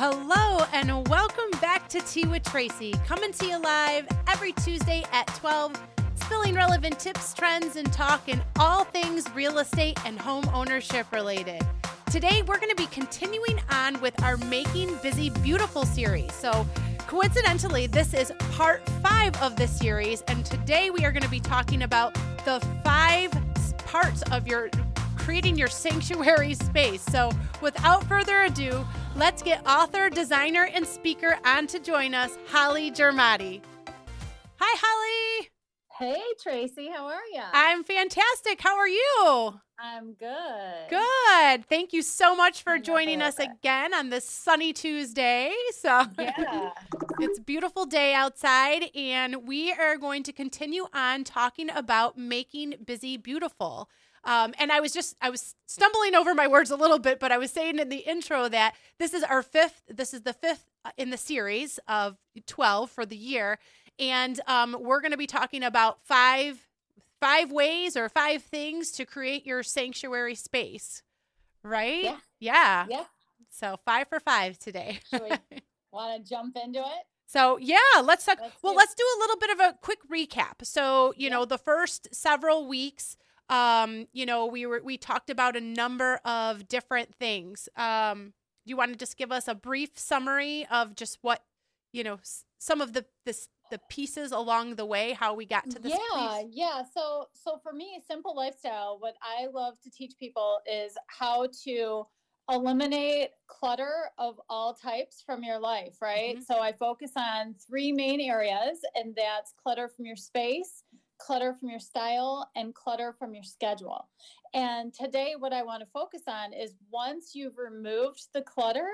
Hello and welcome back to Tea with Tracy, coming to you live every Tuesday at 12, spilling relevant tips, trends, and talk in all things real estate and home ownership related. Today, we're going to be continuing on with our Making Busy Beautiful series. So, coincidentally, this is part five of the series, and today we are going to be talking about the five parts of your creating your sanctuary space. So, without further ado, let's get author, designer, and speaker on to join us, Holly Germati. Hi, Holly. Hey, Tracy. How are you? I'm fantastic. How are you? I'm good. Good. Thank you so much for joining us again on this sunny Tuesday. So, Yeah. it's a beautiful day outside, and we are going to continue on talking about making busy beautiful. Um, and I was just I was stumbling over my words a little bit, but I was saying in the intro that this is our fifth. This is the fifth uh, in the series of twelve for the year, and um, we're going to be talking about five five ways or five things to create your sanctuary space. Right? Yeah. Yeah. Yeah. So five for five today. Want to jump into it? So yeah, let's talk. Let's well, let's do a little bit of a quick recap. So you Yeah. know, the first several weeks, um, you know, we were we talked about a number of different things. Um, do you want to just give us a brief summary of just what you know, some of the this the pieces along the way, how we got to this yeah, place? yeah. So, so for me, simple lifestyle. What I love to teach people is how to eliminate clutter of all types from your life. Right. Mhm. So I focus on three main areas, and that's clutter from your space, clutter from your style, and clutter from your schedule. And today, what I want to focus on is once you've removed the clutter,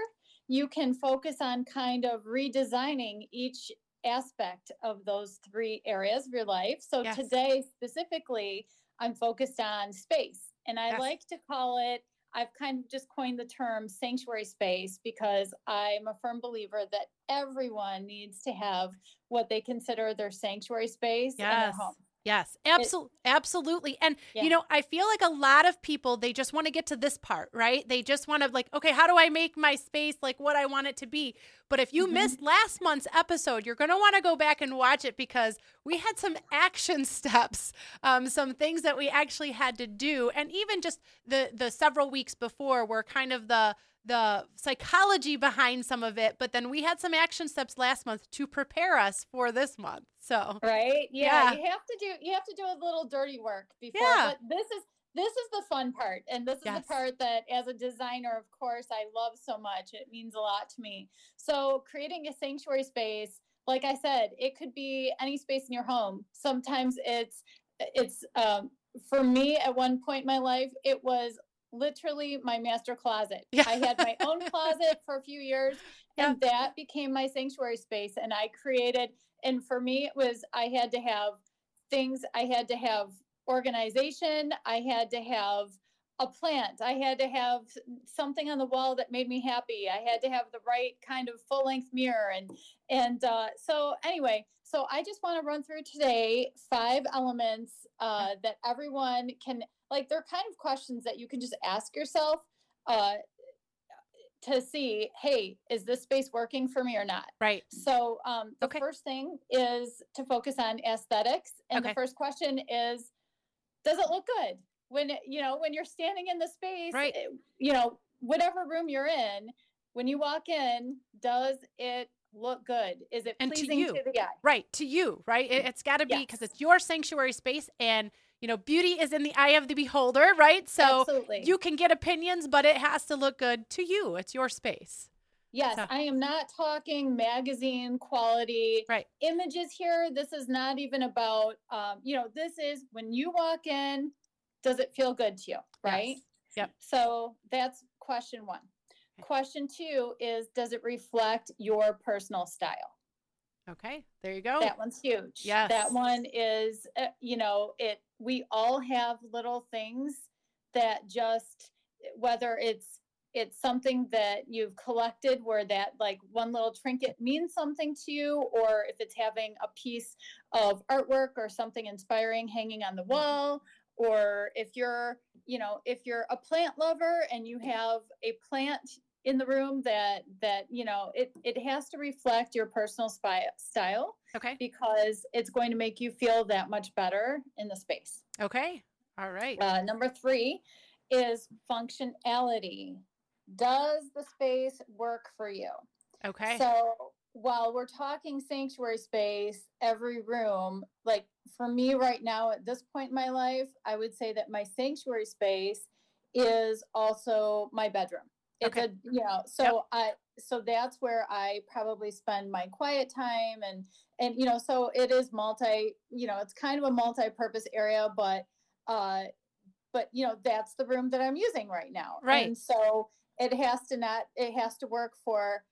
you can focus on kind of redesigning each aspect of those three areas of your life. So Yes. today, specifically, I'm focused on space. And I Yes. like to call it, I've kind of just coined the term sanctuary space because I'm a firm believer that everyone needs to have what they consider their sanctuary space in their home. Yes, absolutely, absolutely. And Yeah. you know, I feel like a lot of people they just want to get to this part, right? They just want to like, okay, how do I make my space like what I want it to be? But if you Mhm. missed last month's episode, you're going to want to go back and watch it because we had some action steps, um, some things that we actually had to do, and even just the the several weeks before were kind of the the psychology behind some of it. But then we had some action steps last month to prepare us for this month. So Right? Yeah, Yeah. You have to do you have to do a little dirty work before Yeah. but this is this is the fun part. And this is Yes. the part that as a designer, of course, I love so much. It means a lot to me. So creating a sanctuary space, like I said, it could be any space in your home. Sometimes it's it's um for me at one point in my life, it was literally my master closet. Yeah. I had my own closet for a few years and that became my sanctuary space and I created and for me it was I had to have things I had to have organization, I had to have a plant. I had to have something on the wall that made me happy. I had to have the right kind of full length mirror and and uh, so anyway, so I just want to run through today five elements uh, that everyone can like. They're kind of questions that you can just ask yourself uh, to see. Hey, is this space working for me or not? right. So um, the Okay. first thing is to focus on aesthetics, and Okay. the first question is, does it look good when you know when you're standing in the space? Right. it- you know, whatever room you're in, when you walk in, does it look good? Is it And to pleasing you. to, the eye? Right. To you, right? It, it's got to be because Yes. it's your sanctuary space and, you know, beauty is in the eye of the beholder, right? So Absolutely. you can get opinions, but it has to look good to you. It's your space. Yes, I am not talking magazine quality Right. images here. This is not even about, um, you know, this is when you walk in, does it feel good to you? Right. Yes. Yep. So that's question one. Okay. Question two is, does it reflect your personal style? Okay. There you go. That one's huge. Yes. That one is, uh, you know, it, we all have little things that just, whether it's, it's something that you've collected where that like one little trinket means something to you, or if it's having a piece of artwork or something inspiring hanging on the wall, or if you're, you know, if you're a plant lover and you have a plant in the room that that you know it it has to reflect your personal spy, style Okay. because it's going to make you feel that much better in the space Okay. All right. uh, number three is functionality does the space work for you Okay. so while we're talking sanctuary space, every room, like for me right now at this point in my life, I would say that my sanctuary space is also my bedroom. It's Okay. a you know, so I so that's where I probably spend my quiet time and and you know, so it is multi, you know, it's kind of a multi-purpose area, but uh but you know, that's the room that I'm using right now. Right. And so it has to not it has to work for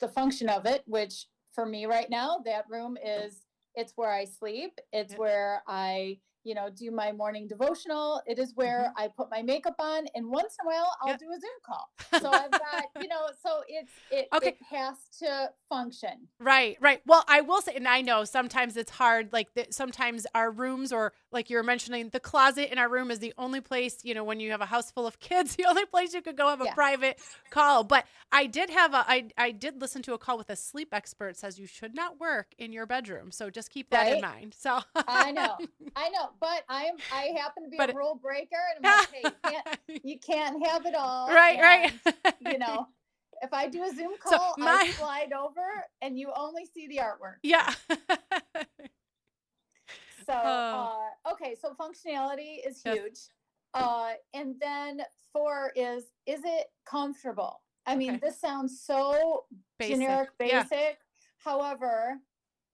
the function of it, which for me right now, that room is it's where I sleep. It's Yep. where I, you know, do my morning devotional. It is where mm-hmm. I put my makeup on, and once in a while I'll Yep. do a Zoom call. So I've got, you know, so it's it Okay. it has to function. Right, right. Well, I will say, and I know sometimes it's hard. Like the, sometimes our rooms, or like you were mentioning, the closet in our room is the only place. You know, when you have a house full of kids, the only place you could go have a Yeah. private call. But I did have a, I, I did listen to a call with a sleep expert says you should not work in your bedroom. So just keep that in mind. So I know, I know, but I'm I happen to be But a rule breaker, and I'm like, hey, you can't you can't have it all. right, right. you know, if I do a Zoom So call, my- I slide over, and you only see the artwork. yeah. So, uh, okay, so functionality is Yes. huge. Uh, and then four is is it comfortable? I mean, Okay. this sounds so Basic. generic, Yeah. basic. However,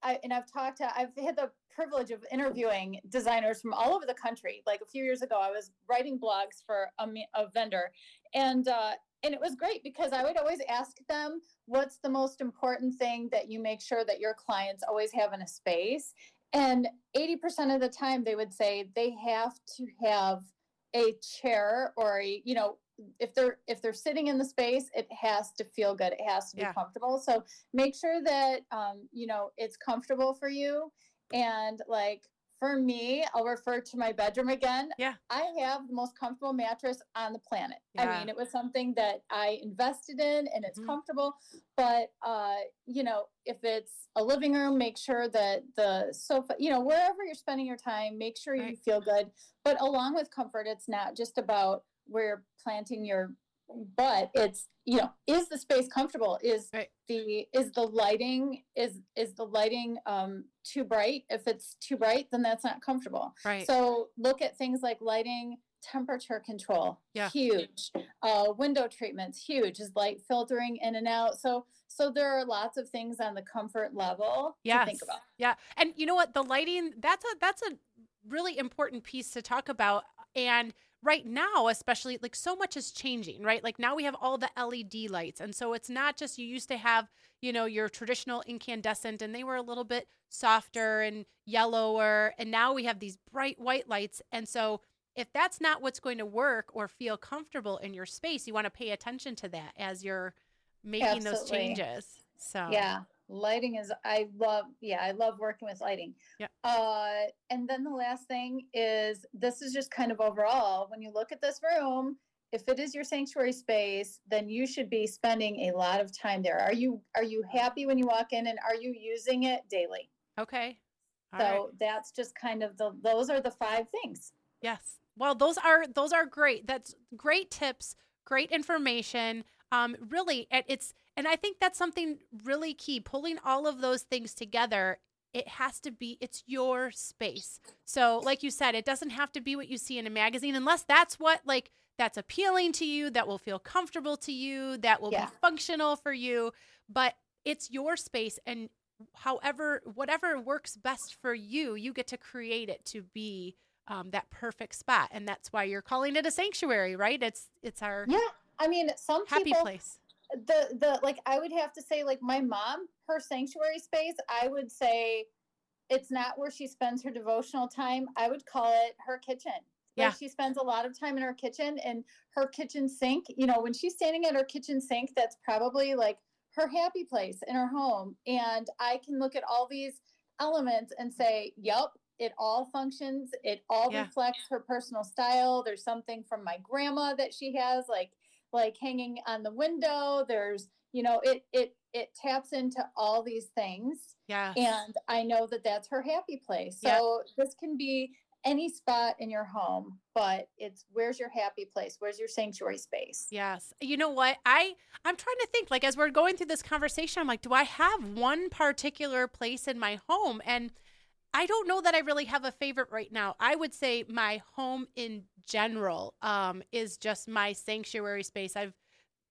I and I've talked to I've had the privilege of interviewing designers from all over the country. Like a few years ago, I was writing blogs for a, a vendor, and uh, and it was great because I would always ask them, "What's the most important thing that you make sure that your clients always have in a space?" And eighty percent of the time, they would say they have to have a chair or a you know if they're if they're sitting in the space it has to feel good. It has to be Yeah. comfortable. So make sure that um you know it's comfortable for you. And like for me i'll refer to my bedroom again. Yeah. i have the most comfortable mattress on the planet. I mean it was something that i invested in and it's Mhm. comfortable but uh you know if it's a living room make sure that the sofa you know wherever you're spending your time make sure you feel good. But along with comfort it's not just about where you're planting your butt it's you know is the space comfortable is Right. the is the lighting is is the lighting um too bright if it's too bright then that's not comfortable Right. so look at things like lighting temperature control Yeah. huge uh window treatments huge is light filtering in and out so so there are lots of things on the comfort level to yes. think about Yeah. And you know what? The lighting, that's a that's a really important piece to talk about. And right now, especially like so much is changing, right? Like now we have all the LED lights. And so it's not just you used to have, you know, your traditional incandescent and they were a little bit softer and yellower. And now we have these bright white lights. And so if that's not what's going to work or feel comfortable in your space, you want to pay attention to that as you're making those changes. So Yeah, lighting is I love yeah, I love working with lighting. Yeah. Uh and then the last thing is this is just kind of overall when you look at this room, if it is your sanctuary space, then you should be spending a lot of time there. Are you are you happy when you walk in and are you using it daily? okay. All so right. that's just kind of the those are the five things. Yes. Well, those are those are great. That's great tips, great information. Um, really, it's and I think that's something really key. Pulling all of those things together, it has to be it's your space. So, like you said, it doesn't have to be what you see in a magazine, unless that's what like that's appealing to you, that will feel comfortable to you, that will Yeah. be functional for you. But it's your space, and however, whatever works best for you, you get to create it to be um, that perfect spot, and that's why you're calling it a sanctuary, right? It's it's our Yeah. I mean, some happy people place. The the like I would have to say like my mom, her sanctuary space, I would say it's not where she spends her devotional time. I would call it her kitchen. Like Yeah. she spends a lot of time in her kitchen and her kitchen sink, you know, when she's standing at her kitchen sink, that's probably like her happy place in her home. And I can look at all these elements and say, yep, it all functions. It all Yeah. reflects her personal style. There's something from my grandma that she has, like like hanging on the window. There's, you know, it it it taps into all these things. Yeah. And I know that that's her happy place. So this can be any spot in your home, but it's where's your happy place? Where's your sanctuary space? Yes. You know what? I I'm trying to think like as we're going through this conversation, I'm like, do I have one particular place in my home? And I don't know that I really have a favorite right now. I would say my home in general um, is just my sanctuary space. I've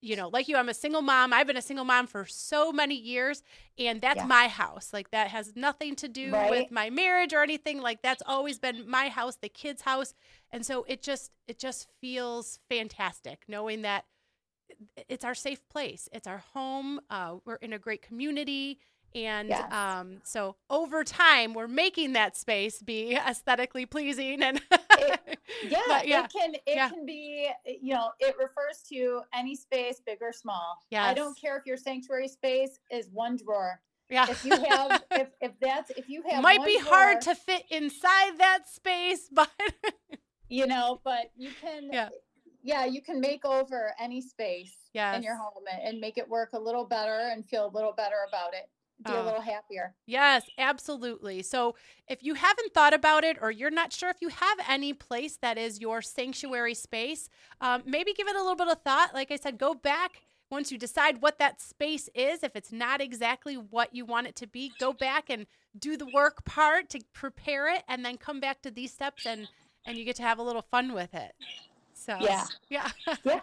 you know, like you, I'm a single mom. I've been a single mom for so many years, and that's yeah. my house. Like that has nothing to do right. with my marriage or anything. Like that's always been my house, the kids' house, and so it just it just feels fantastic knowing that it's our safe place. It's our home. Uh, we're in a great community. And yes. um, so over time, we're making that space be aesthetically pleasing. And it, yeah, yeah, it can it yeah. can be you know it refers to any space, big or small. Yeah, I don't care if your sanctuary space is one drawer. Yeah. If you have, if, if that's, if you have, might be drawer, hard to fit inside that space, but you know, but you can, yeah, yeah, you can make over any space yes. in your home and make it work a little better and feel a little better about it be a little happier. Yes, absolutely. So, if you haven't thought about it or you're not sure if you have any place that is your sanctuary space, um, maybe give it a little bit of thought. Like I said, go back once you decide what that space is. If it's not exactly what you want it to be, go back and do the work part to prepare it, and then come back to these steps and and you get to have a little fun with it. So yeah, yeah, yeah.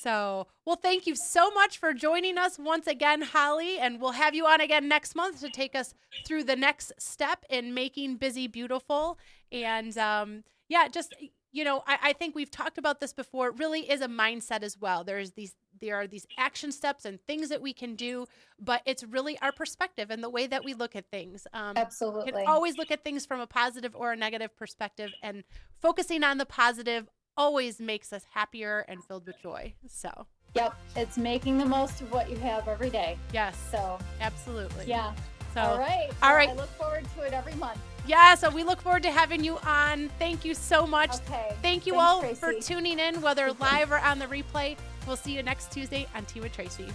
So, well, thank you so much for joining us once again, Holly. And we'll have you on again next month to take us through the next step in making busy beautiful. And um, yeah, just you know, I, I think we've talked about this before. It really is a mindset as well. There's these there are these action steps and things that we can do, but it's really our perspective and the way that we look at things. Um, Absolutely. can always look at things from a positive or a negative perspective, and focusing on the positive always makes us happier and filled with joy. So, yep, it's making the most of what you have every day. Yes. So, absolutely. Yeah. So, all right. All right. I look forward to it every month. Yeah, so we look forward to having you on. Thank you so much. Okay. Thank you Thanks, all Tracy. for tuning in, whether live or on the replay. We'll see you next Tuesday on Tea with Tracy.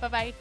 Bye bye.